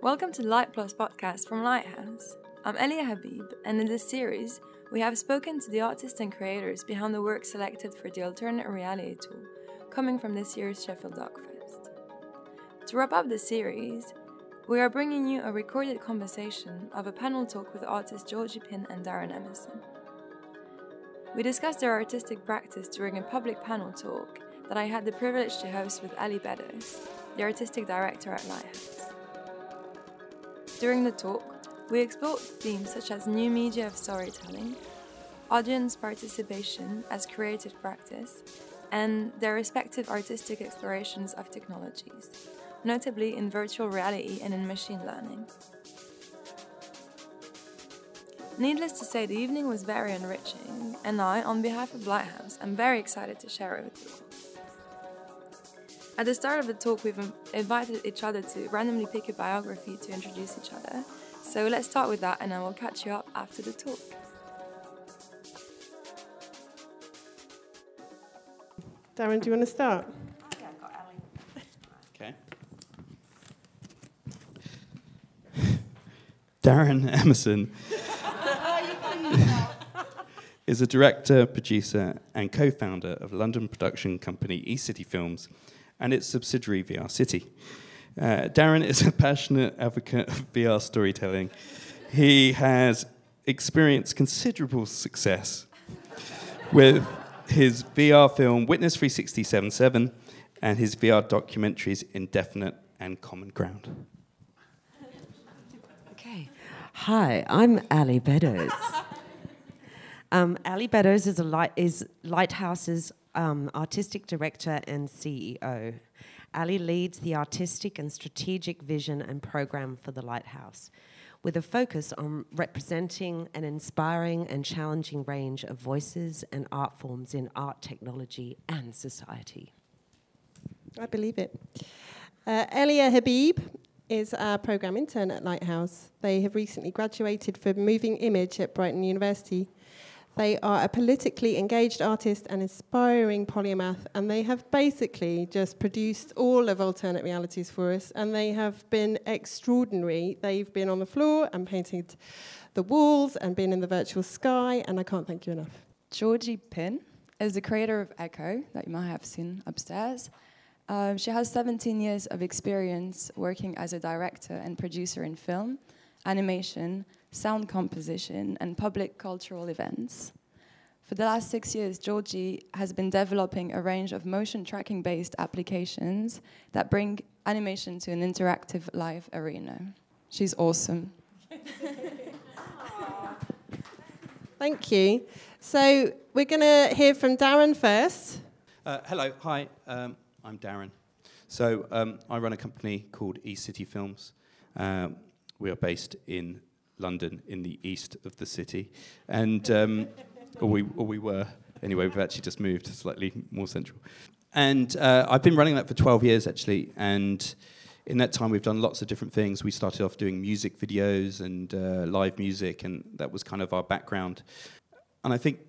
Welcome to the Light Plus podcast from Lighthouse. I'm Elia Habib, and in this series, we have spoken to the artists and creators behind the work selected for the alternate reality tour, coming from this year's Sheffield Docfest. To wrap up the series, we are bringing you a recorded conversation of a panel talk with artists Georgie Pinn and Darren Emerson. We discussed their artistic practice during a public panel talk that I had the privilege to host with Ali Beddoes, the artistic director at Lighthouse. During the talk, we explored themes such as new media of storytelling, audience participation as creative practice, and their respective artistic explorations of technologies, notably in virtual reality and in machine learning. Needless to say, the evening was very enriching, and I, on behalf of Lighthouse, am very excited to share it with you. At the start of the talk, we've invited each other to randomly pick a biography to introduce each other. So let's start with that, and I will catch you up after the talk. Darren, do you want to start? Okay. Darren Emerson is a director, producer, and co founder of London production company East City Films and its subsidiary VR City. Uh, Darren is a passionate advocate of VR storytelling. He has experienced considerable success with his VR film Witness 3677 and his VR documentaries Indefinite and Common Ground. Okay. Hi, I'm Ali Beddoes. um, Ali Beddoes is, a light, is Lighthouse's um, artistic director and CEO. Ali leads the artistic and strategic vision and program for the Lighthouse with a focus on representing an inspiring and challenging range of voices and art forms in art, technology, and society. I believe it. Uh, Elia Habib is our program intern at Lighthouse. They have recently graduated from Moving Image at Brighton University they are a politically engaged artist and inspiring polymath, and they have basically just produced all of alternate realities for us, and they have been extraordinary. They've been on the floor and painted the walls and been in the virtual sky, and I can't thank you enough. Georgie Pinn is the creator of Echo, that you might have seen upstairs. Um, she has 17 years of experience working as a director and producer in film, animation, sound composition, and public cultural events. For the last six years, Georgie has been developing a range of motion tracking based applications that bring animation to an interactive live arena. She's awesome. Thank you. So, we're going to hear from Darren first. Uh, hello, hi, um, I'm Darren. So, um, I run a company called East City Films. Uh, we are based in London in the east of the city. And, um, or, we, or we were. Anyway, we've actually just moved slightly more central. And uh, I've been running that for 12 years, actually. And in that time, we've done lots of different things. We started off doing music videos and uh, live music, and that was kind of our background. And I think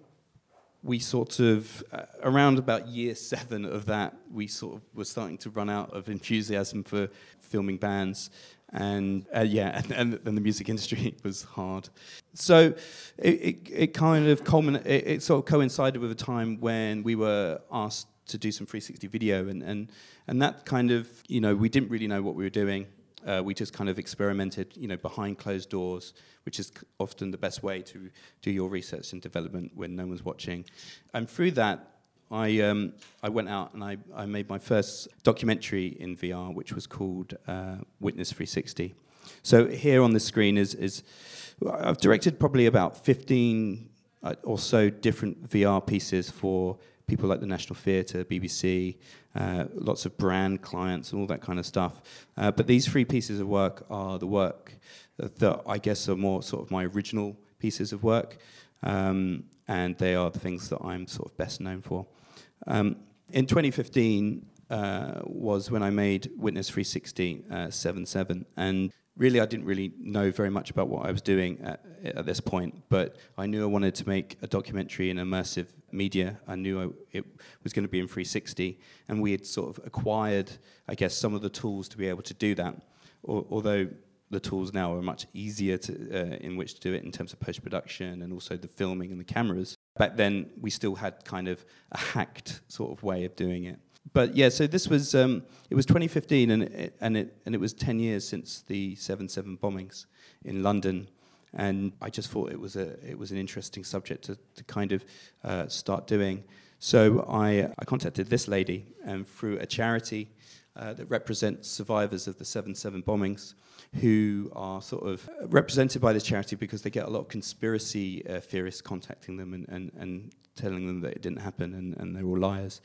we sort of, uh, around about year seven of that, we sort of were starting to run out of enthusiasm for filming bands and uh, yeah, and, and, the music industry was hard. So it, it, it kind of culminated, it, it, sort of coincided with a time when we were asked to do some 360 video, and, and, and that kind of, you know, we didn't really know what we were doing. Uh, we just kind of experimented, you know, behind closed doors, which is often the best way to do your research and development when no one's watching. And through that, I, um, I went out and I, I made my first documentary in VR, which was called uh, Witness 360. So here on the screen is, is I've directed probably about 15 uh, or so different VR pieces for people like the National Theatre, BBC, uh, lots of brand clients, and all that kind of stuff. Uh, but these three pieces of work are the work that I guess are more sort of my original pieces of work. Um, and they are the things that I'm sort of best known for. Um, in 2015 uh, was when I made Witness 360 uh, 77, and really I didn't really know very much about what I was doing at, at, this point, but I knew I wanted to make a documentary in immersive media. I knew I, it was going to be in 360, and we had sort of acquired, I guess, some of the tools to be able to do that. Or, although the tools now are much easier to, uh, in which to do it in terms of post production and also the filming and the cameras. Back then, we still had kind of a hacked sort of way of doing it. But yeah, so this was um, it was 2015, and it, and it and it was 10 years since the 7/7 bombings in London, and I just thought it was a it was an interesting subject to, to kind of uh, start doing. So I I contacted this lady, and through a charity uh, that represents survivors of the 7/7 bombings who are sort of represented by this charity because they get a lot of conspiracy uh, theorists contacting them and, and, and telling them that it didn't happen and, and they're all liars.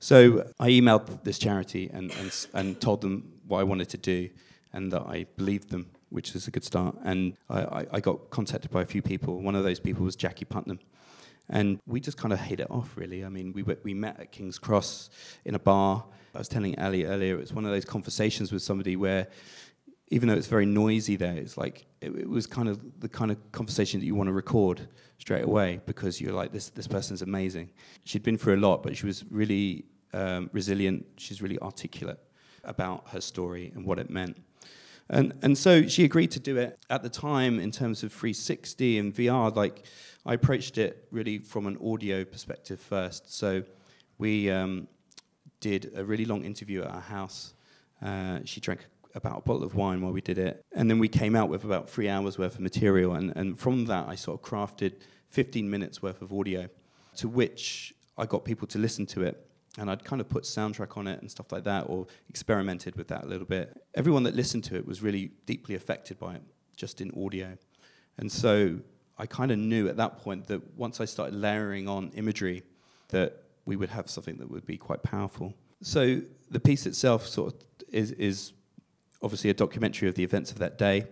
So I emailed this charity and, and, and told them what I wanted to do and that I believed them, which is a good start. And I, I, I got contacted by a few people. One of those people was Jackie Putnam. And we just kind of hit it off, really. I mean, we, we met at King's Cross in a bar. I was telling Ali earlier, it was one of those conversations with somebody where even though it's very noisy there, it's like it, it, was kind of the kind of conversation that you want to record straight away because you're like, this this person's amazing. She'd been through a lot, but she was really um, resilient. She's really articulate about her story and what it meant. And and so she agreed to do it at the time in terms of 360 and VR. Like I approached it really from an audio perspective first. So we um, did a really long interview at our house. Uh, she drank about a bottle of wine while we did it. And then we came out with about three hours worth of material. And, and from that, I sort of crafted 15 minutes worth of audio, to which I got people to listen to it. And I'd kind of put soundtrack on it and stuff like that, or experimented with that a little bit. Everyone that listened to it was really deeply affected by it, just in audio. And so I kind of knew at that point that once I started layering on imagery, that we would have something that would be quite powerful. So the piece itself sort of is, is obviously a documentary of the events of that day.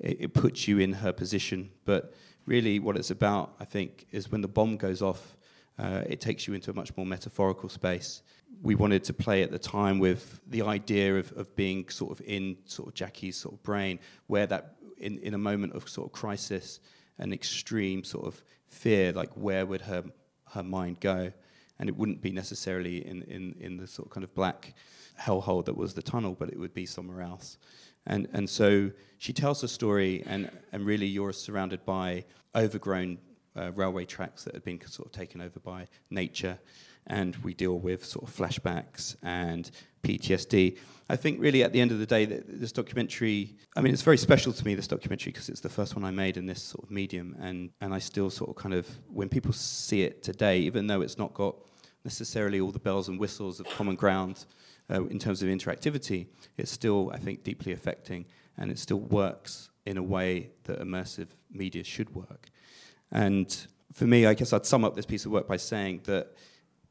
It, it, puts you in her position, but really, what it's about, I think, is when the bomb goes off, uh, it takes you into a much more metaphorical space. We wanted to play at the time with the idea of, of being sort of in sort of Jackie's sort of brain, where that in, in a moment of sort of crisis and extreme sort of fear, like where would her her mind go? And it wouldn't be necessarily in, in, in the sort of kind of black hellhole that was the tunnel, but it would be somewhere else. And, and so she tells a story, and, and really you're surrounded by overgrown uh, railway tracks that had been sort of taken over by nature, and we deal with sort of flashbacks and PTSD. I think really at the end of the day, this documentary, I mean, it's very special to me, this documentary, because it's the first one I made in this sort of medium, and, and I still sort of kind of, when people see it today, even though it's not got necessarily all the bells and whistles of common ground, uh, in terms of interactivity, it's still, I think, deeply affecting and it still works in a way that immersive media should work. And for me, I guess I'd sum up this piece of work by saying that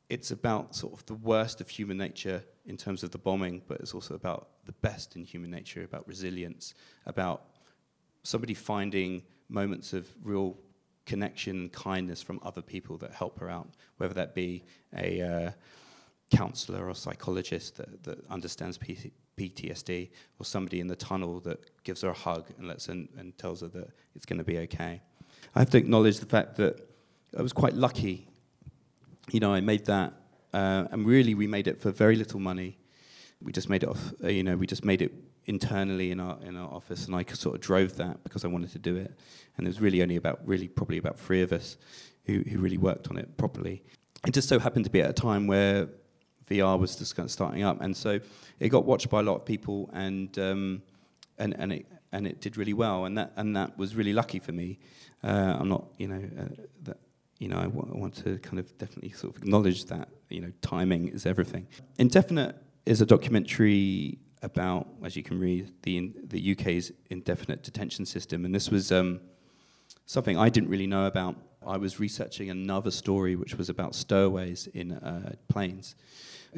it's about sort of the worst of human nature in terms of the bombing, but it's also about the best in human nature, about resilience, about somebody finding moments of real connection and kindness from other people that help her out, whether that be a uh, counselor or psychologist that, that understands P- PTSD, or somebody in the tunnel that gives her a hug and lets her, and tells her that it's going to be okay. I have to acknowledge the fact that I was quite lucky. You know, I made that, uh, and really we made it for very little money. We just made it off. Uh, you know, we just made it internally in our in our office, and I sort of drove that because I wanted to do it. And it was really only about really probably about three of us who who really worked on it properly. It just so happened to be at a time where VR was just kind of starting up, and so it got watched by a lot of people, and um, and and it and it did really well, and that and that was really lucky for me. Uh, I'm not, you know, uh, that you know, I, w- I want to kind of definitely sort of acknowledge that you know, timing is everything. Indefinite is a documentary about, as you can read, the in, the UK's indefinite detention system, and this was um, something I didn't really know about. I was researching another story which was about stowaways in uh, planes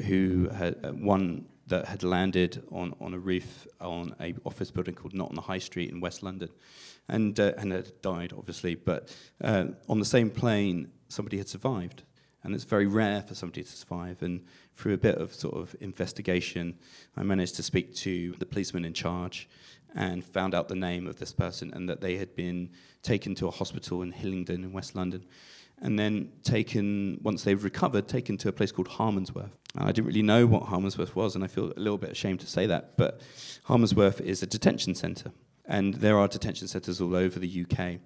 who had uh, one that had landed on, on a roof on a office building called Not on the High Street in West London, and uh, and had died obviously. But uh, on the same plane, somebody had survived, and it's very rare for somebody to survive. And through a bit of sort of investigation, I managed to speak to the policeman in charge, and found out the name of this person and that they had been taken to a hospital in Hillingdon in West London and then taken, once they've recovered, taken to a place called Harmondsworth. I didn't really know what Harmondsworth was, and I feel a little bit ashamed to say that, but Harmondsworth is a detention centre. And there are detention centres all over the UK,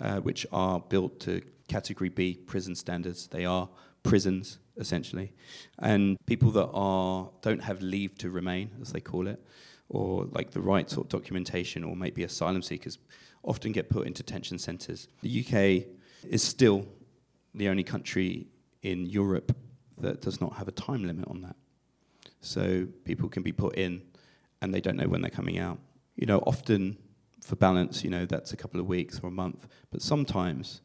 uh, which are built to Category B prison standards. They are prisons essentially, and people that are don't have leave to remain, as they call it, or like the right sort of documentation, or maybe asylum seekers, often get put into detention centres. The UK is still the only country in Europe that does not have a time limit on that. So people can be put in and they don't know when they're coming out. You know, often for balance, you know, that's a couple of weeks or a month, but sometimes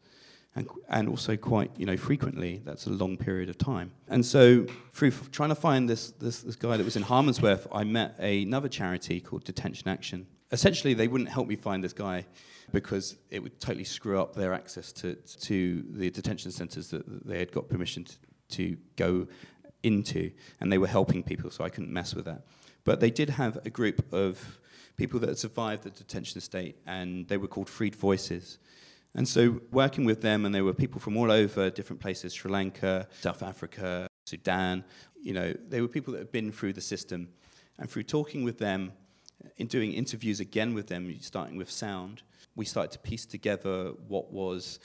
and, and also quite you know frequently that's a long period of time and so through f- trying to find this, this, this guy that was in Harmondsworth I met another charity called Detention Action essentially they wouldn't help me find this guy because it would totally screw up their access to, to the detention centres that they had got permission to, to go into and they were helping people so I couldn't mess with that but they did have a group of people that had survived the detention state, and they were called Freed Voices and so working with them, and there were people from all over different places Sri Lanka, South Africa, Sudan. You know, they were people that had been through the system. And through talking with them, in doing interviews again with them, starting with sound, we started to piece together what was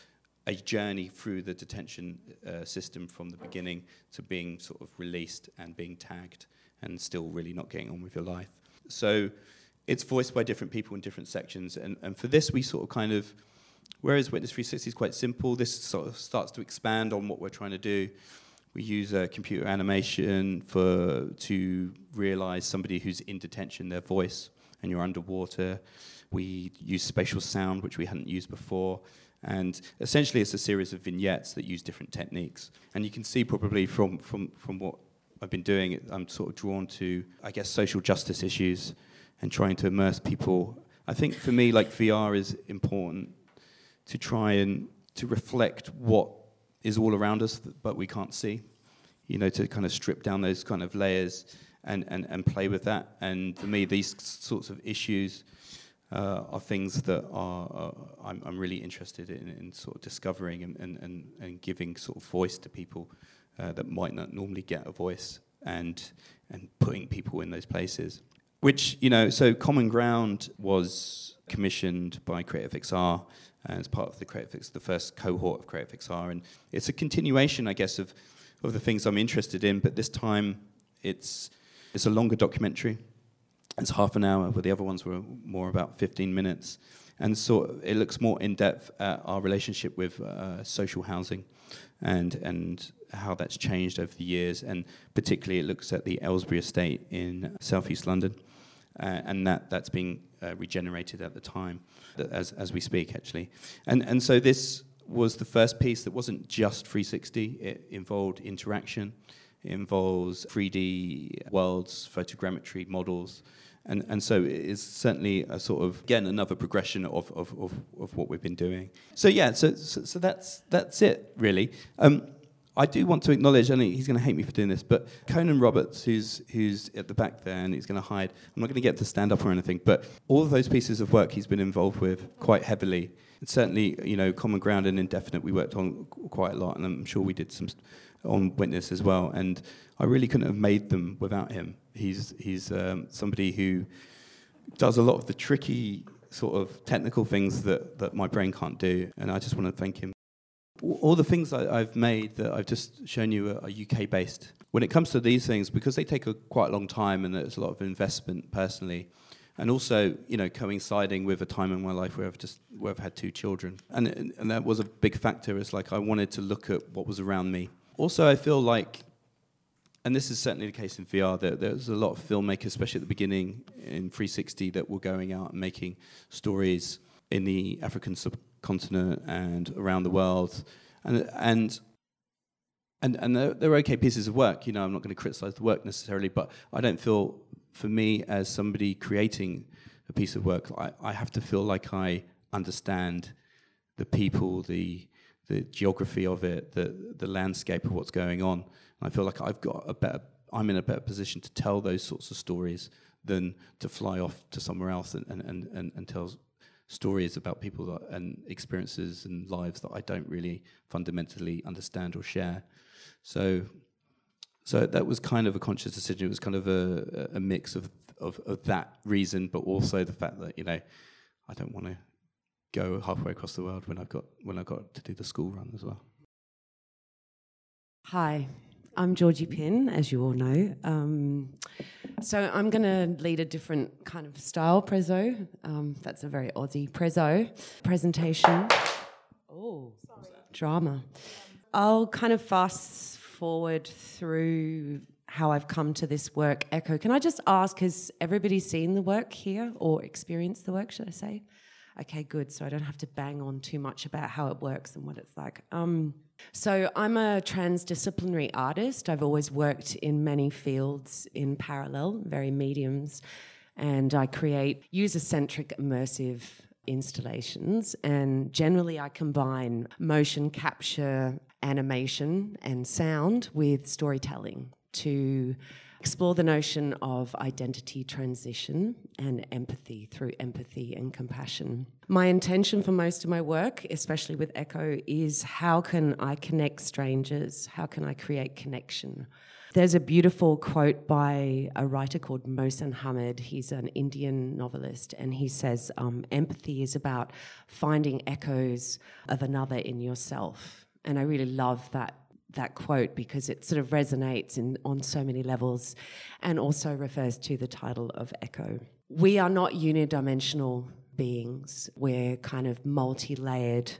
a journey through the detention uh, system from the beginning to being sort of released and being tagged and still really not getting on with your life. So it's voiced by different people in different sections. And, and for this, we sort of kind of Whereas Witness 360 is quite simple, this sort of starts to expand on what we're trying to do. We use uh, computer animation for to realize somebody who's in detention, their voice, and you're underwater. We use spatial sound, which we hadn't used before. And essentially, it's a series of vignettes that use different techniques. And you can see probably from, from, from what I've been doing, I'm sort of drawn to, I guess, social justice issues and trying to immerse people. I think for me, like VR is important to try and to reflect what is all around us but we can't see. You know, to kind of strip down those kind of layers and, and, and play with that. And for me, these sorts of issues uh, are things that are I'm, I'm really interested in, in sort of discovering and, and, and, and giving sort of voice to people uh, that might not normally get a voice and and putting people in those places. Which you know, so Common Ground was commissioned by Creative XR as part of the Creative the first cohort of Creative XR, and it's a continuation, I guess, of of the things I'm interested in. But this time, it's it's a longer documentary. It's half an hour, but the other ones were more about 15 minutes, and so it looks more in depth at our relationship with uh, social housing, and and how that's changed over the years, and particularly it looks at the Aylesbury estate in southeast London, uh, and that that's being uh, regenerated at the time, as, as we speak, actually. And, and so this was the first piece that wasn't just 360, it involved interaction, it involves 3D worlds, photogrammetry models. And, and so it is certainly a sort of, again, another progression of, of, of, of what we've been doing. So, yeah, so, so, so that's, that's it, really. Um, I do want to acknowledge, and he's going to hate me for doing this, but Conan Roberts, who's who's at the back there, and he's going to hide. I'm not going to get to stand up or anything, but all of those pieces of work he's been involved with quite heavily. And certainly, you know, Common Ground and Indefinite we worked on quite a lot, and I'm sure we did some on Witness as well. And I really couldn't have made them without him. He's he's um, somebody who does a lot of the tricky sort of technical things that, that my brain can't do, and I just want to thank him all the things I, have made that I've just shown you are, are, UK based. When it comes to these things, because they take a quite long time and there's a lot of investment personally, and also you know coinciding with a time in my life where I've just where I've had two children, and and that was a big factor. It's like I wanted to look at what was around me. Also, I feel like. And this is certainly the case in VR. There, there's a lot of filmmakers, especially at the beginning in 360, that were going out and making stories in the African sub- continent and around the world, and and and and they're, they're okay pieces of work. You know, I'm not going to criticize the work necessarily, but I don't feel, for me as somebody creating a piece of work, I, I have to feel like I understand the people, the the geography of it, the the landscape of what's going on. And I feel like I've got a better, I'm in a better position to tell those sorts of stories than to fly off to somewhere else and and and, and tell stories about people that, and experiences and lives that I don't really fundamentally understand or share. So, so that was kind of a conscious decision. It was kind of a, a mix of, of, of that reason, but also the fact that you know I don't want to go halfway across the world when I've got when I've got to do the school run as well. Hi, I'm Georgie Pinn, as you all know. Um, so I'm going to lead a different kind of style prezzo. Um, that's a very Aussie prezzo presentation. Oh, drama. I'll kind of fast forward through how I've come to this work, Echo. Can I just ask, has everybody seen the work here or experienced the work, should I say? Okay, good. So I don't have to bang on too much about how it works and what it's like. Um, so I'm a transdisciplinary artist. I've always worked in many fields in parallel, very mediums, and I create user centric, immersive installations. And generally, I combine motion capture, animation, and sound with storytelling to explore the notion of identity transition and empathy through empathy and compassion. My intention for most of my work, especially with Echo, is how can I connect strangers? How can I create connection? There's a beautiful quote by a writer called Mohsin Hamid. He's an Indian novelist, and he says, um, Empathy is about finding echoes of another in yourself. And I really love that that quote because it sort of resonates in, on so many levels and also refers to the title of Echo. We are not unidimensional beings, we're kind of multi layered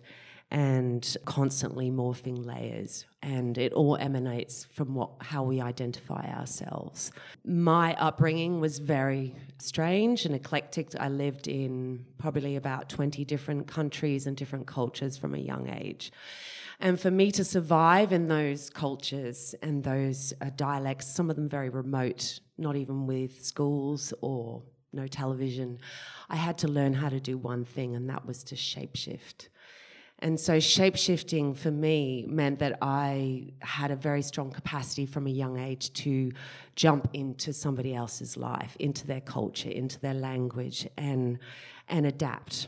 and constantly morphing layers and it all emanates from what how we identify ourselves. My upbringing was very strange and eclectic. I lived in probably about 20 different countries and different cultures from a young age and for me to survive in those cultures and those uh, dialects, some of them very remote, not even with schools or no television, I had to learn how to do one thing, and that was to shapeshift. And so, shapeshifting for me meant that I had a very strong capacity from a young age to jump into somebody else's life, into their culture, into their language, and, and adapt.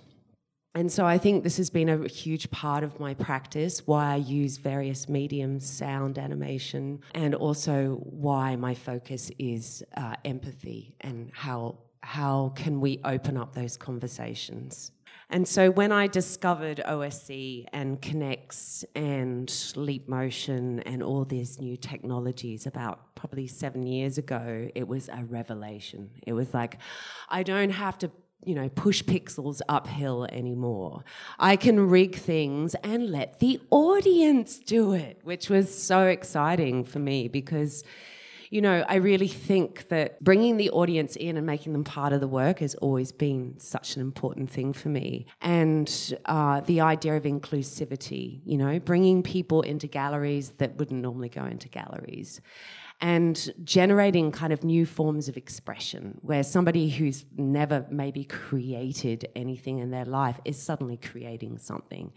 And so I think this has been a huge part of my practice, why I use various mediums, sound, animation, and also why my focus is uh, empathy and how, how can we open up those conversations. And so when I discovered OSC and Kinect and Leap Motion and all these new technologies about probably seven years ago, it was a revelation. It was like, I don't have to you know, push pixels uphill anymore. I can rig things and let the audience do it, which was so exciting for me because, you know, I really think that bringing the audience in and making them part of the work has always been such an important thing for me. And uh, the idea of inclusivity, you know, bringing people into galleries that wouldn't normally go into galleries and generating kind of new forms of expression where somebody who's never maybe created anything in their life is suddenly creating something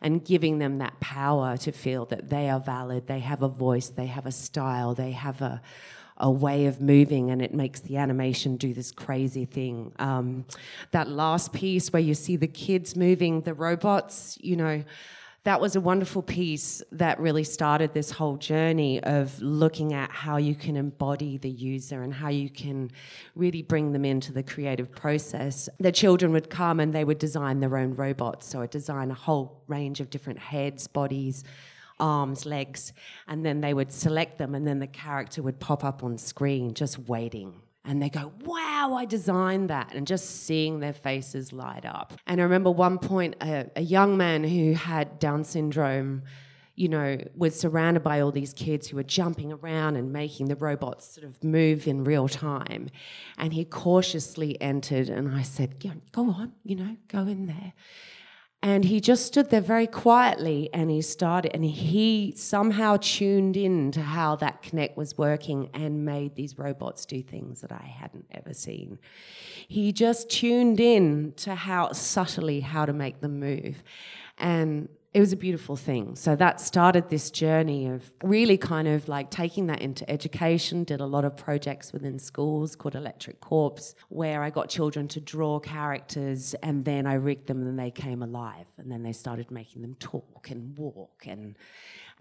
and giving them that power to feel that they are valid, they have a voice, they have a style, they have a a way of moving and it makes the animation do this crazy thing. Um, that last piece where you see the kids moving, the robots, you know, that was a wonderful piece that really started this whole journey of looking at how you can embody the user and how you can really bring them into the creative process. The children would come and they would design their own robots. So I'd design a whole range of different heads, bodies, arms, legs, and then they would select them, and then the character would pop up on screen just waiting and they go, wow, I designed that, and just seeing their faces light up. And I remember one point, a, a, young man who had Down syndrome, you know, was surrounded by all these kids who were jumping around and making the robots sort of move in real time. And he cautiously entered, and I said, yeah, go on, you know, go in there. And he just stood there very quietly and he started, and he somehow tuned in to how that Kinect was working and made these robots do things that I hadn't ever seen. He just tuned in to how subtly how to make them move. And it was a beautiful thing. So that started this journey of really kind of like taking that into education. Did a lot of projects within schools called Electric Corps, where I got children to draw characters and then I rigged them and they came alive. And then they started making them talk and walk and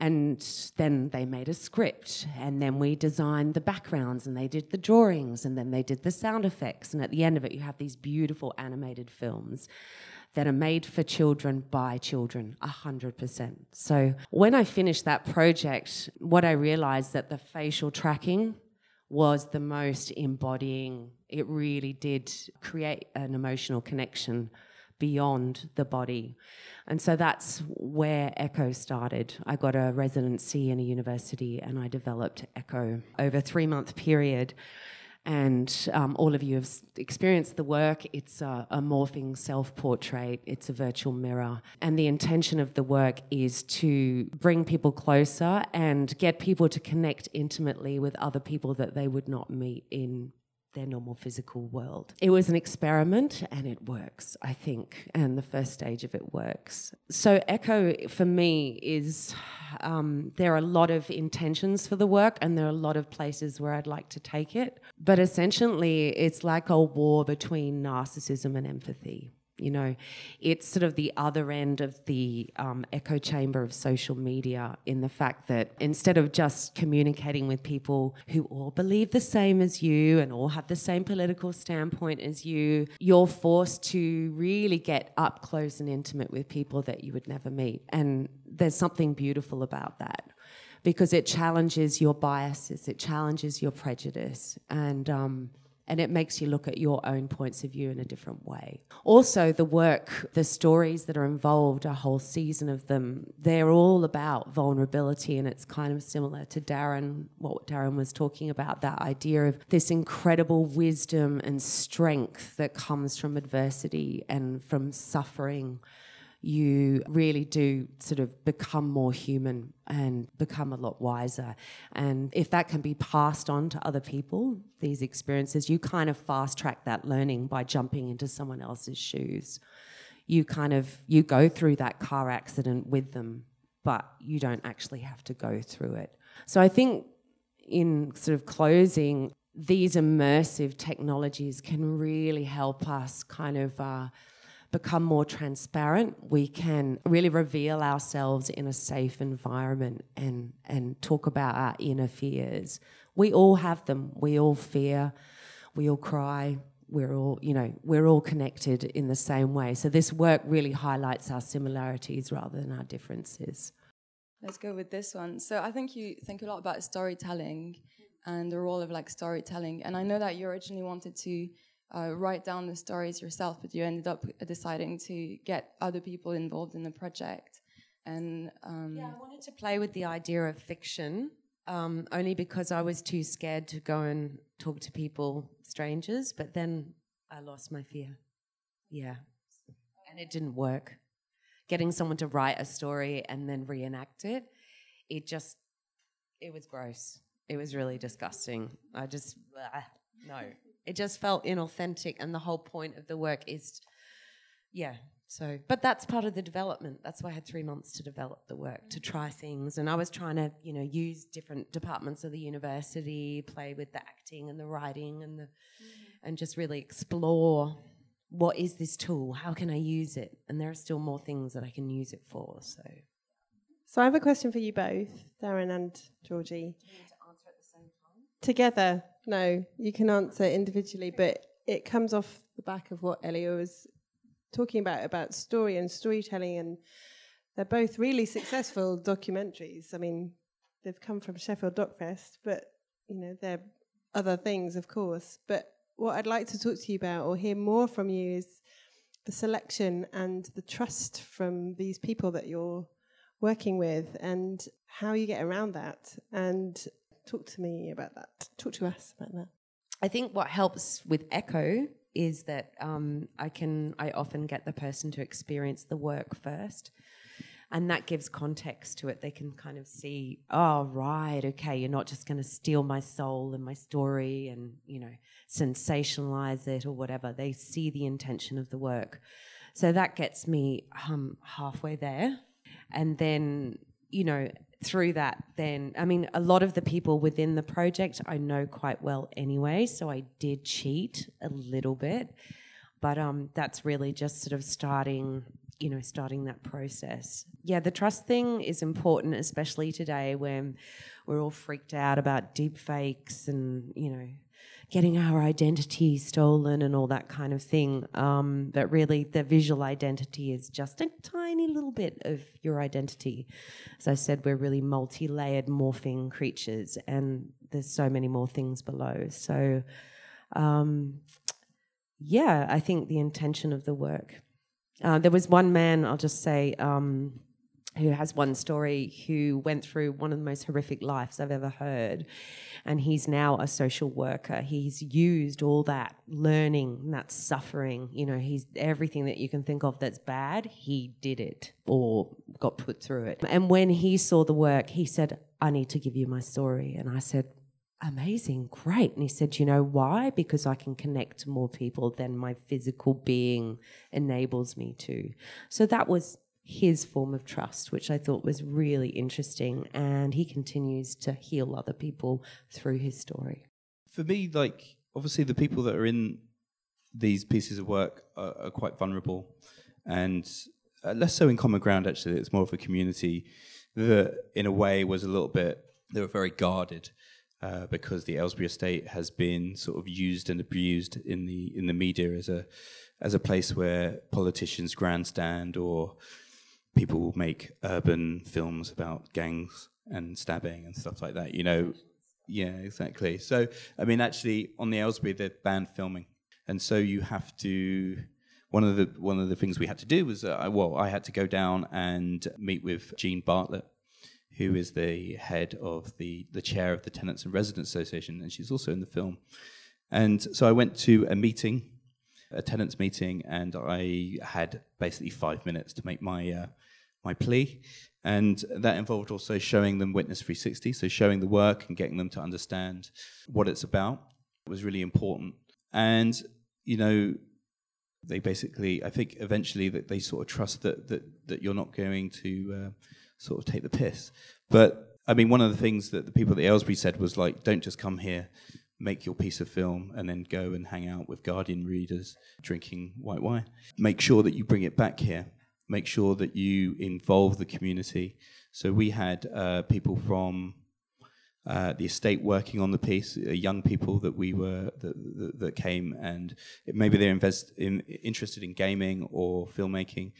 and then they made a script and then we designed the backgrounds and they did the drawings and then they did the sound effects and at the end of it you have these beautiful animated films that are made for children by children 100%. So when I finished that project, what I realized that the facial tracking was the most embodying. It really did create an emotional connection beyond the body. And so that's where Echo started. I got a residency in a university and I developed Echo over a three month period and um, all of you have experienced the work. It's a, a morphing self portrait, it's a virtual mirror. And the intention of the work is to bring people closer and get people to connect intimately with other people that they would not meet in their normal physical world. It was an experiment and it works, I think, and the first stage of it works. So, Echo for me is um, there are a lot of intentions for the work and there are a lot of places where I'd like to take it. But essentially, it's like a war between narcissism and empathy. You know, it's sort of the other end of the um, echo chamber of social media in the fact that instead of just communicating with people who all believe the same as you and all have the same political standpoint as you, you're forced to really get up close and intimate with people that you would never meet. And there's something beautiful about that because it challenges your biases, it challenges your prejudice. And, um, and it makes you look at your own points of view in a different way. Also, the work, the stories that are involved, a whole season of them, they're all about vulnerability, and it's kind of similar to Darren, what Darren was talking about that idea of this incredible wisdom and strength that comes from adversity and from suffering you really do sort of become more human and become a lot wiser. And if that can be passed on to other people, these experiences, you kind of fast track that learning by jumping into someone else's shoes. You kind of you go through that car accident with them, but you don't actually have to go through it. So I think in sort of closing, these immersive technologies can really help us kind of uh, become more transparent, we can really reveal ourselves in a safe environment and, and talk about our inner fears. We all have them. We all fear. We all cry. We're all, you know, we're all connected in the same way. So this work really highlights our similarities rather than our differences. Let's go with this one. So I think you think a lot about storytelling and the role of like storytelling. And I know that you originally wanted to uh, write down the stories yourself, but you ended up deciding to get other people involved in the project. And um, yeah, I wanted to play with the idea of fiction, um, only because I was too scared to go and talk to people, strangers. But then I lost my fear. Yeah, and it didn't work. Getting someone to write a story and then reenact it, it just, it was gross. It was really disgusting. I just, no. It just felt inauthentic, and the whole point of the work is, yeah. So, but that's part of the development. That's why I had three months to develop the work, to try things, and I was trying to, you know, use different departments of the university, play with the acting and the writing, and the, mm-hmm. and just really explore what is this tool? How can I use it? And there are still more things that I can use it for. So, so I have a question for you both, Darren and Georgie. Do you need to answer at the same time? Together, no, you can answer individually, but it comes off the back of what Elia was talking about about story and storytelling, and they're both really successful documentaries. I mean, they've come from Sheffield Docfest, but you know they're other things, of course. But what I'd like to talk to you about or hear more from you is the selection and the trust from these people that you're working with and how you get around that and Talk to me about that. Talk to us about that. I think what helps with Echo is that um, I can I often get the person to experience the work first, and that gives context to it. They can kind of see, oh right, okay, you're not just going to steal my soul and my story and you know sensationalize it or whatever. They see the intention of the work, so that gets me um, halfway there. and then you know through that then i mean a lot of the people within the project i know quite well anyway so i did cheat a little bit. But um, that's really just sort of starting you know starting that process. Yeah the trust thing is important especially today when we're all freaked out about deep fakes and you know getting our identity stolen and all that kind of thing. Um, but really, the visual identity is just a tiny little bit of your identity. As I said, we're really multi layered, morphing creatures, and there's so many more things below. So, um, yeah, I think the intention of the work. Uh, there was one man, I'll just say, um, who has one story who went through one of the most horrific lives I've ever heard. And he's now a social worker. He's used all that learning, that suffering, you know, he's everything that you can think of that's bad, he did it or got put through it. And when he saw the work, he said, I need to give you my story. And I said, Amazing, great. And he said, You know why? Because I can connect to more people than my physical being enables me to. So that was his form of trust, which I thought was really interesting. And he continues to heal other people through his story. For me, like, obviously, the people that are in these pieces of work are, are quite vulnerable and uh, less so in common ground, actually. It's more of a community that, in a way, was a little bit, they were very guarded. Uh, because the Aylesbury estate has been sort of used and abused in the in the media as a as a place where politicians grandstand or people will make urban films about gangs and stabbing and stuff like that. You know, yeah, exactly. So, I mean, actually, on the Aylesbury, they're banned filming, and so you have to. One of the one of the things we had to do was, uh, well, I had to go down and meet with Jean Bartlett, who is the head of the the chair of the Tenants and Residents Association, and she's also in the film. And so I went to a meeting, a tenants meeting, and I had basically five minutes to make my uh, my plea. And that involved also showing them Witness 360, so showing the work and getting them to understand what it's about was really important. And, you know, they basically, I think eventually that they sort of trust that, that, that you're not going to uh, sort of take the piss. But I mean, one of the things that the people at the Aylesbury said was like, don't just come here, make your piece of film, and then go and hang out with Guardian readers drinking white wine. Make sure that you bring it back here make sure that you involve the community. So we had uh, people from uh, the estate working on the piece, uh, young people that we were that, that, that came, and maybe they're invest in, interested in gaming or filmmaking.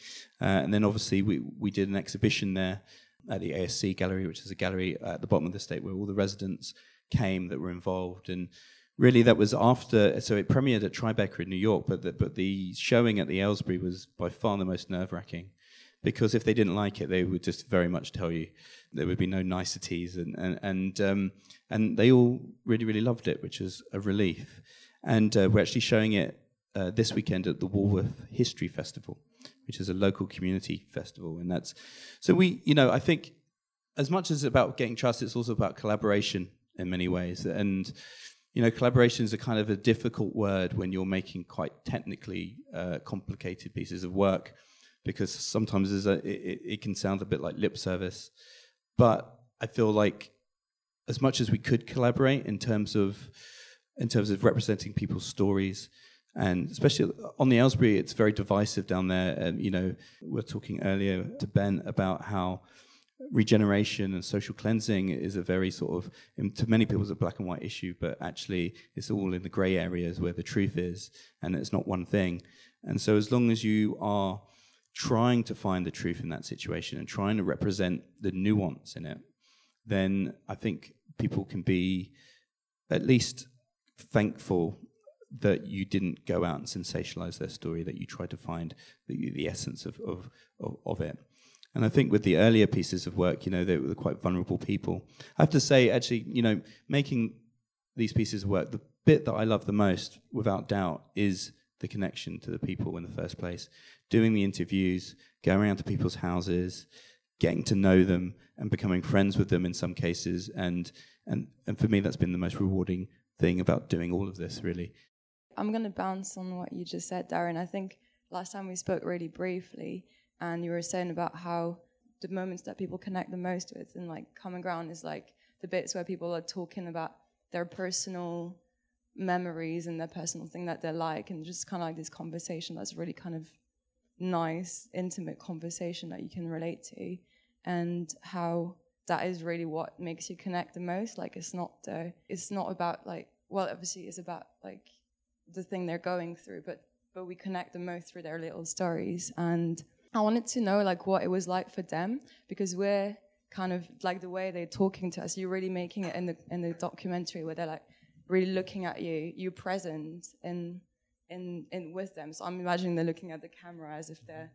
Uh, and then obviously we we did an exhibition there at the ASC gallery, which is a gallery at the bottom of the estate where all the residents came that were involved and really that was after so it premiered at Tribeca in New York but the, but the showing at the Aylesbury was by far the most nerve-wracking because if they didn't like it they would just very much tell you there would be no niceties and and and, um, and they all really really loved it which was a relief. And uh, we're actually showing it uh, this weekend at the Walworth History Festival which is a local community festival and that's so we you know I think as much as it's about getting trust it's also about collaboration in many ways. And you know, collaboration is a kind of a difficult word when you're making quite technically uh, complicated pieces of work, because sometimes a, it, it can sound a bit like lip service. But I feel like as much as we could collaborate in terms of in terms of representing people's stories, and especially on the Aylesbury, it's very divisive down there. And you know, we are talking earlier to Ben about how regeneration and social cleansing is a very sort of, to many people, it's a black and white issue, but actually it's all in the grey areas where the truth is, and it's not one thing. And so, as long as you are trying to find the truth in that situation and trying to represent the nuance in it, then I think people can be at least thankful that you didn't go out and sensationalize their story, that you tried to find the, the essence of, of, of, of it. And I think with the earlier pieces of work, you know, they were quite vulnerable people. I have to say, actually, you know, making these pieces of work, the bit that I love the most, without doubt, is the connection to the people in the first place. Doing the interviews, going around to people's houses, getting to know them, and becoming friends with them in some cases. And and and for me, that's been the most rewarding thing about doing all of this, really. I'm going to bounce on what you just said, Darren. I think last time we spoke really briefly and you were saying about how the moments that people connect the most with. And like common ground is like the bits where people are talking about their personal memories and their personal thing that they're like, and just kind of like this conversation that's really kind of nice, intimate conversation that you can relate to, and how that is really what makes you connect the most. Like it's not the, it's not about like well, obviously it's about like the thing they're going through, but but we connect the most through their little stories. And I wanted to know like what it was like for them because we're kind of like the way they're talking to us. You're really making it in the in the documentary where they're like really looking at you. You're present in in in with them. So I'm imagining they're looking at the camera as if they're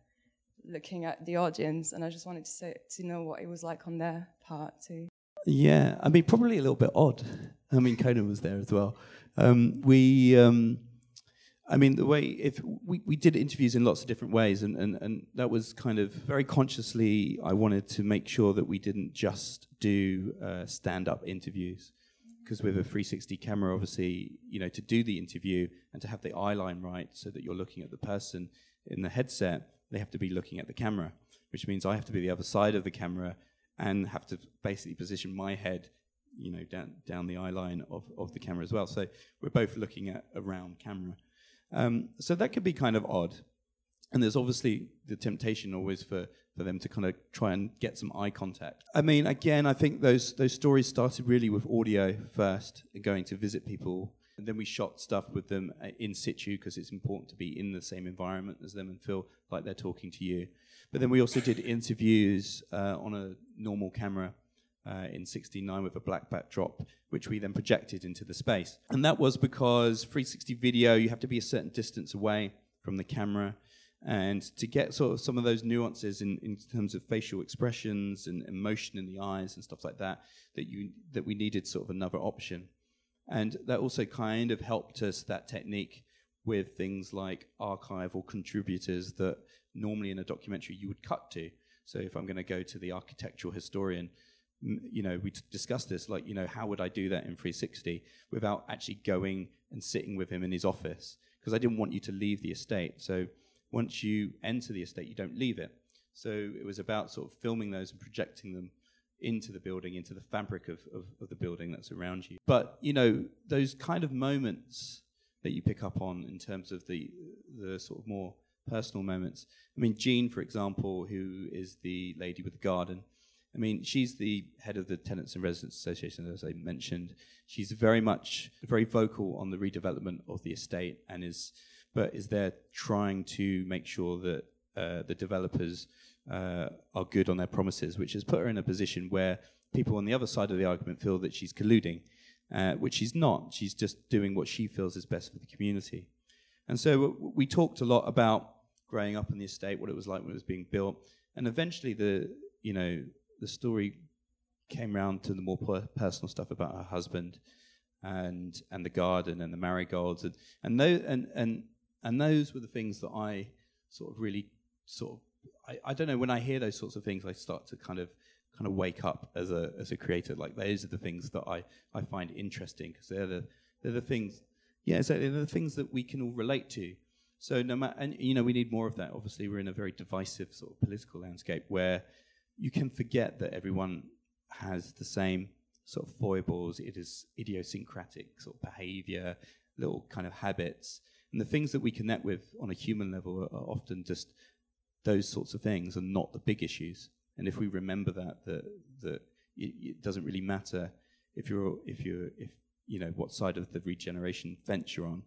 looking at the audience. And I just wanted to say to know what it was like on their part too. Yeah, I mean, probably a little bit odd. I mean, Conan was there as well. Um, we, um, I mean, the way if we, we did interviews in lots of different ways, and, and, and that was kind of very consciously. I wanted to make sure that we didn't just do uh, stand-up interviews, because with a 360 camera, obviously, you know, to do the interview and to have the eye line right, so that you're looking at the person in the headset, they have to be looking at the camera, which means I have to be the other side of the camera and have to basically position my head, you know, down down the eye line of, of the camera as well. So we're both looking at a round camera. Um, so that could be kind of odd. And there's obviously the temptation always for, for them to kind of try and get some eye contact. I mean, again, I think those those stories started really with audio first, going to visit people. And then we shot stuff with them uh, in situ because it's important to be in the same environment as them and feel like they're talking to you. But then we also did interviews uh, on a normal camera uh, in 69 with a black backdrop, which we then projected into the space. And that was because 360 video, you have to be a certain distance away from the camera. And to get sort of some of those nuances in, in terms of facial expressions and emotion in the eyes and stuff like that, that you that we needed sort of another option. And that also kind of helped us that technique with things like archival contributors that normally in a documentary you would cut to. So if I'm going to go to the architectural historian, you know, we discussed this, like, you know, how would I do that in 360 without actually going and sitting with him in his office? Because I didn't want you to leave the estate. So once you enter the estate, you don't leave it. So it was about sort of filming those and projecting them into the building, into the fabric of, of, of the building that's around you. But, you know, those kind of moments that you pick up on in terms of the, the sort of more personal moments. I mean, Jean, for example, who is the lady with the garden, I mean, she's the head of the Tenants and Residents Association, as I mentioned. She's very much very vocal on the redevelopment of the estate, and is but is there trying to make sure that uh, the developers uh, are good on their promises, which has put her in a position where people on the other side of the argument feel that she's colluding, uh, which she's not. She's just doing what she feels is best for the community. And so we talked a lot about growing up in the estate, what it was like when it was being built, and eventually the you know the story came round to the more per- personal stuff about her husband and and the garden and the marigolds and and those and and and those were the things that I sort of really sort of I, I don't know when I hear those sorts of things I start to kind of kind of wake up as a as a creator. Like those are the things that I I find interesting because they're the they're the things yeah so they're the things that we can all relate to. So no matter and you know we need more of that. Obviously we're in a very divisive sort of political landscape where you can forget that everyone has the same sort of foibles, it is idiosyncratic sort of behavior, little kind of habits. And the things that we connect with on a human level are, often just those sorts of things and not the big issues. And if we remember that, that, that it, it doesn't really matter if you're, if you're, if, you know, what side of the regeneration fence you're on.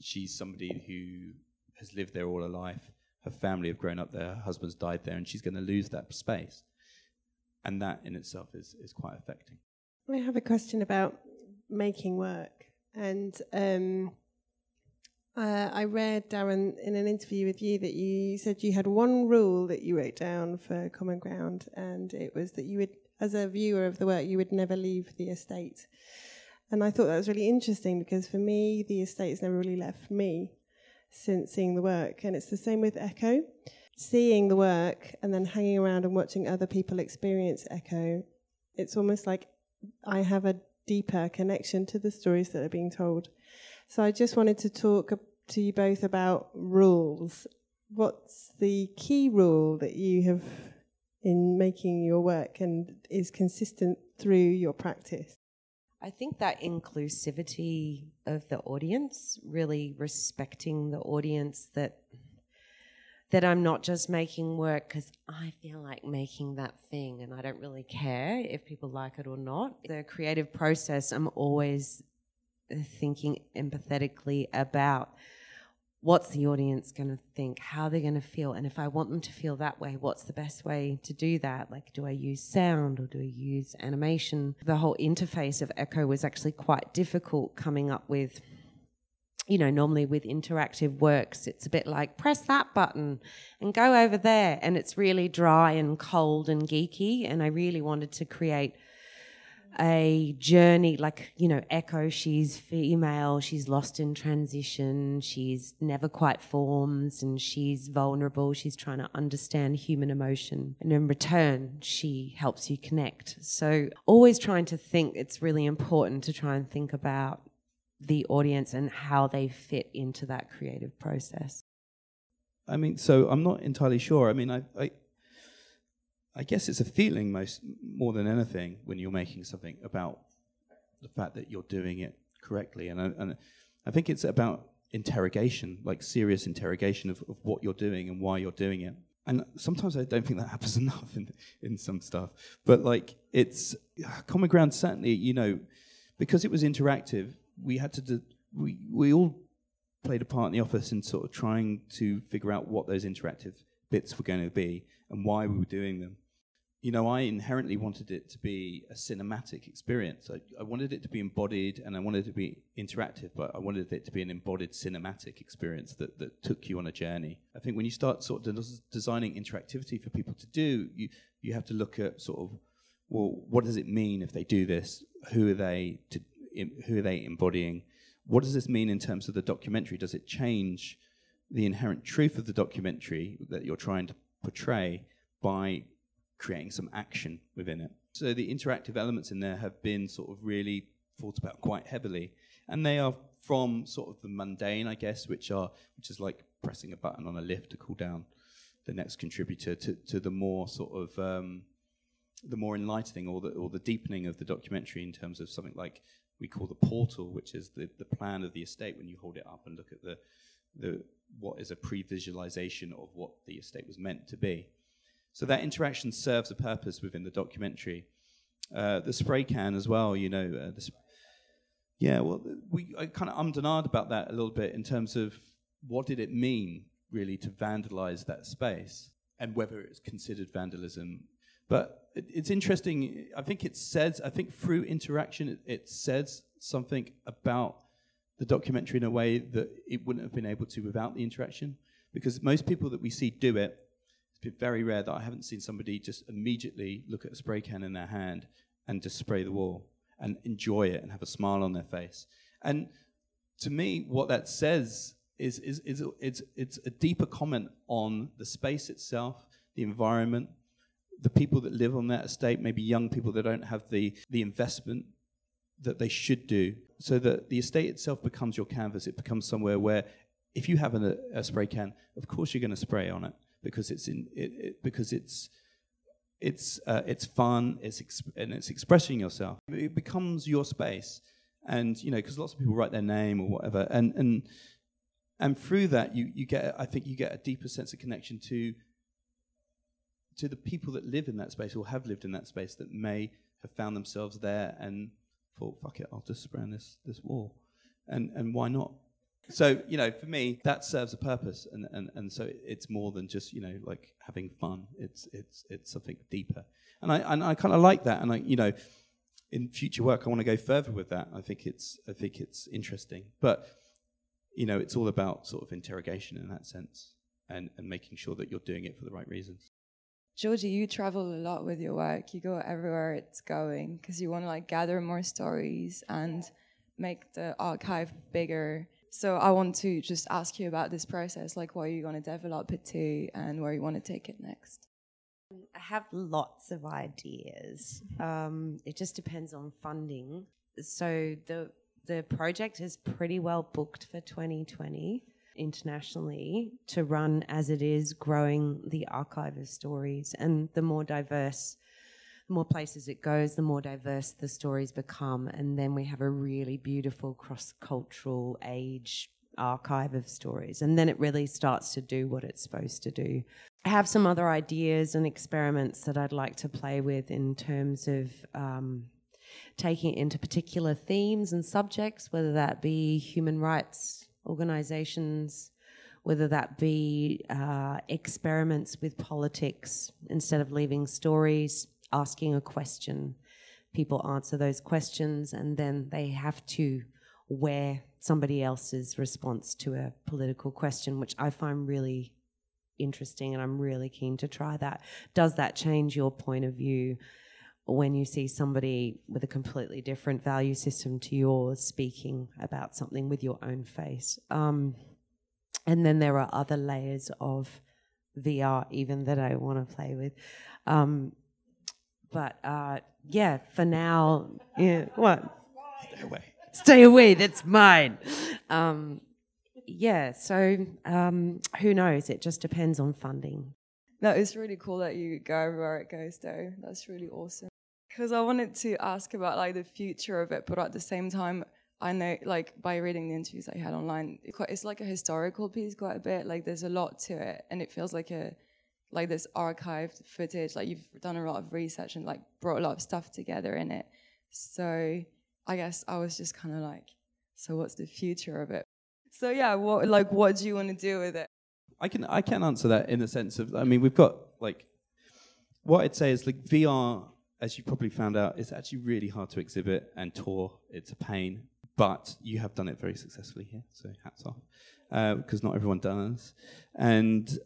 She's somebody who has lived there all her life her family have grown up there, her husband's died there, and she's going to lose that space. And that in itself is, is quite affecting. I have a question about making work. And um, uh, I read, Darren, in an interview with you that you said you had one rule that you wrote down for Common Ground, and it was that you would, as a viewer of the work, you would never leave the estate. And I thought that was really interesting because for me, the estate has never really left me since seeing the work. And it's the same with Echo. Seeing the work and then hanging around and watching other people experience Echo, it's almost like I have a deeper connection to the stories that are being told. So I just wanted to talk to you both about rules. What's the key rule that you have in making your work and is consistent through your practice? I think that inclusivity of the audience, really respecting the audience that that I'm not just making work because I feel like making that thing and I don't really care if people like it or not. The creative process, I'm always uh, thinking empathetically about what's the audience going to think, how they're going to feel, and if I want them to feel that way, what's the best way to do that? Like, do I use sound or do I use animation? The whole interface of Echo was actually quite difficult coming up with. You know, normally with interactive works, it's a bit like press that button and go over there, and it's really dry and cold and geeky. And I really wanted to create a journey like you know echo she's female she's lost in transition she's never quite forms and she's vulnerable she's trying to understand human emotion. And in return she helps you connect. So always trying to think it's really important to try and think about the audience and how they fit into that creative process. I mean so i'm not entirely sure. I mean i, I I guess it's a feeling most more than anything when you're making something about the fact that you're doing it correctly, and I, and I think it's about interrogation, like serious interrogation of, of what you're doing and why you're doing it. And sometimes I don't think that happens enough in in some stuff, but like it's ah, common ground. Certainly, you know, because it was interactive, we had to do, we we all played a part in the office in sort of trying to figure out what those interactive bits were going to be and why we were doing them you know, I inherently wanted it to be a cinematic experience. I, I, wanted it to be embodied and I wanted it to be interactive, but I wanted it to be an embodied cinematic experience that, that took you on a journey. I think when you start sort of des- designing interactivity for people to do, you, you have to look at sort of, well, what does it mean if they do this? Who are they to, who are they embodying? What does this mean in terms of the documentary? Does it change the inherent truth of the documentary that you're trying to portray by creating some action within it. So the interactive elements in there have been sort of really thought about quite heavily, and they are from sort of the mundane, I guess, which are which is like pressing a button on a lift to cool down the next contributor, to, to the more sort of um, the more enlightening or the or the deepening of the documentary in terms of something like we call the portal, which is the, the plan of the estate when you hold it up and look at the the what is a pre-visualization of what the estate was meant to be. So that interaction serves a purpose within the documentary. Uh, the spray can as well, you know. Uh, sp- yeah, well, we I kind of ummed and about that a little bit in terms of what did it mean really to vandalize that space and whether it's considered vandalism. But it, it's interesting. I think it says. I think through interaction, it, it says something about the documentary in a way that it wouldn't have been able to without the interaction. Because most people that we see do it it's been very rare that I haven't seen somebody just immediately look at a spray can in their hand and just spray the wall and enjoy it and have a smile on their face. And to me, what that says is, is, is it's, it's a deeper comment on the space itself, the environment, the people that live on that estate, maybe young people that don't have the, the investment that they should do, so that the estate itself becomes your canvas. It becomes somewhere where if you have a, a spray can, of course you're going to spray on it because it's in it, it because it's it's uh, it's fun it's exp- and it's expressing yourself it becomes your space and you know because lots of people write their name or whatever and and and through that you you get i think you get a deeper sense of connection to to the people that live in that space or have lived in that space that may have found themselves there and thought fuck it i'll just spray on this this wall. And and why not? So you know for me that serves a purpose. And, and, and so it's more than just you know like having fun. It's it's it's something deeper. And i and i kind of like that. And i you know in future work i want to go further with that. I think it's i think it's interesting. But you know it's all about sort of interrogation in that sense and and making sure that you're doing it for the right reasons Georgie, you travel a lot with your work. You go everywhere it's going because you want to like gather more stories and make the archive bigger so I want to just ask you about this process, like are you going to develop it to and where you want to take it next. I have lots of ideas. Um, it just depends on funding. So the the project is pretty well booked for 2020. Internationally to run as it is, growing the archive of stories. And the more diverse, the more places it goes, the more diverse the stories become. And then we have a really beautiful cross cultural age archive of stories. And then it really starts to do what it's supposed to do. I have some other ideas and experiments that I'd like to play with in terms of. Um, taking it into particular themes and subjects, whether that be human rights organizations, whether that be uh, experiments with politics, instead of leaving stories, asking a question. People answer those questions and then they have to wear somebody else's response to a political question, which I find really interesting and I'm really keen to try that. Does that change your point of view? When you see somebody with a completely different value system to yours speaking about something with your own face. Um, and then there are other layers of VR even that I want to play with. Um, but uh, yeah, for now, yeah, what? Stay away. Stay away. That's mine. Um, yeah. So um, who knows? It just depends on funding. No, it's really cool that you go where it goes, though. That's really awesome because I wanted to ask about like the future of it, but at the same time, I know like by reading the interviews I had online, it's like a historical piece quite a bit. Like there's a lot to it, and it feels like a like this archived footage. Like you've done a lot of research and like brought a lot of stuff together in it. So I guess I was just kind of like, so what's the future of it? So yeah, what like what do you want to do with it? I can I can answer that in the sense of I mean we've got like what I'd say is like VR as you probably found out, it's actually really hard to exhibit and tour. It's a pain, but you have done it very successfully here. So hats off, because uh, not everyone does. And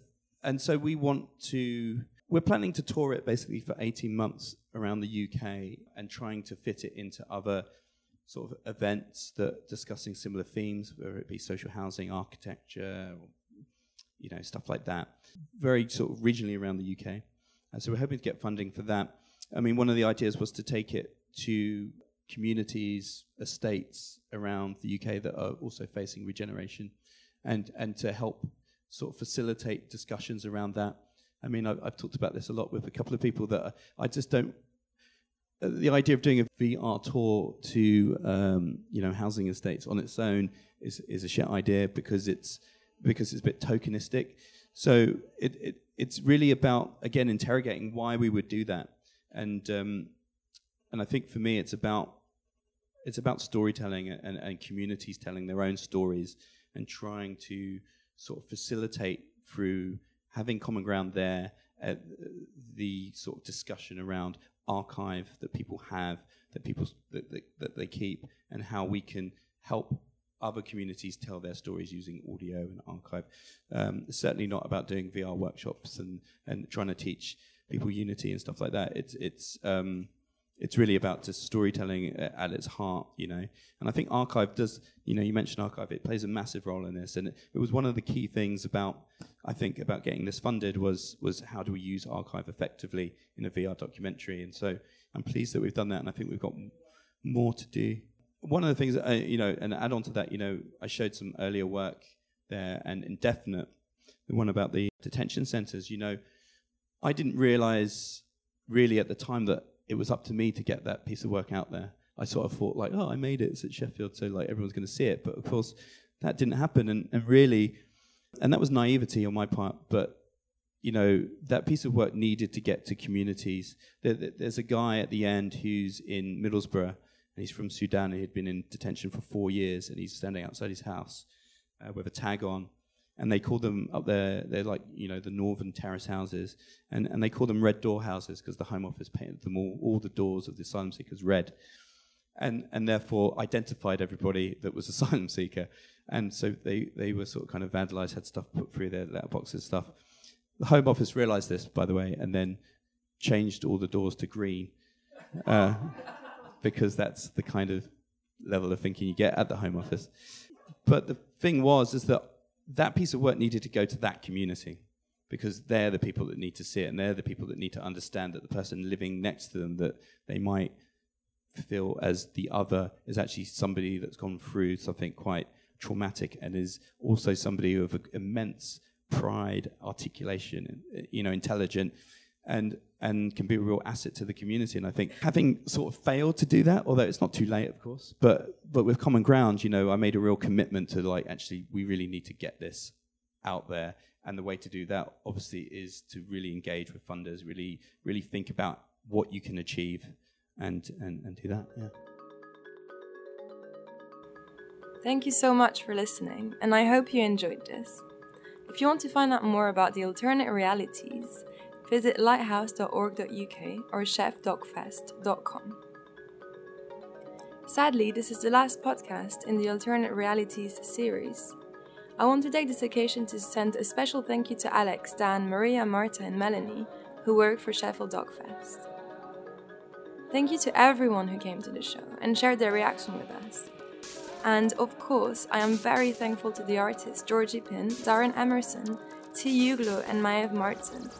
and so we want to. We're planning to tour it basically for 18 months around the UK and trying to fit it into other sort of events that discussing similar themes, whether it be social housing, architecture, or, you know, stuff like that. Very sort of regionally around the UK. Uh, so we're hoping to get funding for that. I mean, one of the ideas was to take it to communities, estates around the UK that are also facing regeneration, and and to help sort of facilitate discussions around that. I mean, I've, I've talked about this a lot with a couple of people that I just don't. Uh, the idea of doing a VR tour to um, you know housing estates on its own is is a shit idea because it's because it's a bit tokenistic. So it, it it's really about again interrogating why we would do that and um, and I think for me it's about it's about storytelling and, and communities telling their own stories and trying to sort of facilitate through having common ground there uh, the sort of discussion around archive that people have that people that, that, that they keep and how we can help other communities tell their stories using audio and archive. Um, certainly not about doing VR workshops and, and trying to teach people unity and stuff like that. It's it's um, it's really about just storytelling at its heart, you know. And I think archive does, you know, you mentioned archive, it plays a massive role in this, and it, it was one of the key things about I think about getting this funded was was how do we use archive effectively in a VR documentary, and so I'm pleased that we've done that, and I think we've got more to do. One of the things, you know, and add on to that, you know, I showed some earlier work there, and indefinite, the one about the detention centres, you know I didn't realize really at the time that it was up to me to get that piece of work out there. I sort of thought like, oh, I made it. It's at Sheffield, so like everyone's going to see it. But of course, that didn't happen, and, and really, and that was naivety on my part. But you know, that piece of work needed to get to communities. There, there's a guy at the end who's in Middlesbrough, and he's from Sudan. He had been in detention for four years, and he's standing outside his house uh, with a tag on and they call them up there, they're like, you know, the northern terrace houses, and, and they call them red door houses because the Home Office painted them all, all the doors of the asylum seekers red, and, and therefore identified everybody that was asylum seeker. And so they, they were sort of kind of vandalized, had stuff put through their letterboxes and stuff. The Home Office realized this, by the way, and then changed all the doors to green uh, because that's the kind of level of thinking you get at the Home Office. But the thing was, is that that piece of work needed to go to that community because they're the people that need to see it and they're the people that need to understand that the person living next to them that they might feel as the other is actually somebody that's gone through something quite traumatic and is also somebody of immense pride, articulation, you know, intelligent, and and can be a real asset to the community. And I think having sort of failed to do that, although it's not too late, of course, but but with Common Ground, you know, I made a real commitment to like actually we really need to get this out there. And the way to do that, obviously, is to really engage with funders, really, really think about what you can achieve, and and, and do that. Yeah. Thank you so much for listening, and I hope you enjoyed this. If you want to find out more about the alternate realities, visit lighthouse.org.uk or sheffdocfest.com. Sadly, this is the last podcast in the Alternate Realities series. I want to take this occasion to send a special thank you to Alex, Dan, Maria, Marta, and Melanie, who work for Sheffield Docfest. Thank you to everyone who came to the show and shared their reaction with us. And of course, I am very thankful to the artists Georgie Pinn, Darren Emerson, T. Uglo, and Maev Martin,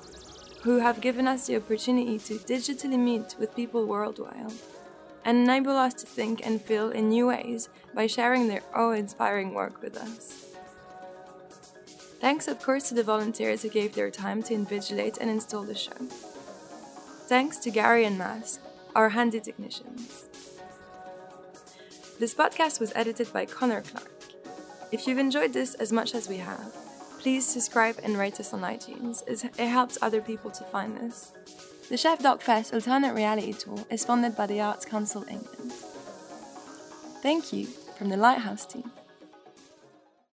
who have given us the opportunity to digitally meet with people worldwide and enable us to think and feel in new ways by sharing their awe inspiring work with us. Thanks, of course, to the volunteers who gave their time to invigilate and install the show. Thanks to Gary and Mass, our handy technicians. This podcast was edited by Connor Clark. If you've enjoyed this as much as we have, please subscribe and rate us on iTunes. as It helps other people to find this. The Sheff Doc Fest Alternate Reality Tour is funded by the Arts Council England. Thank you from the Lighthouse team.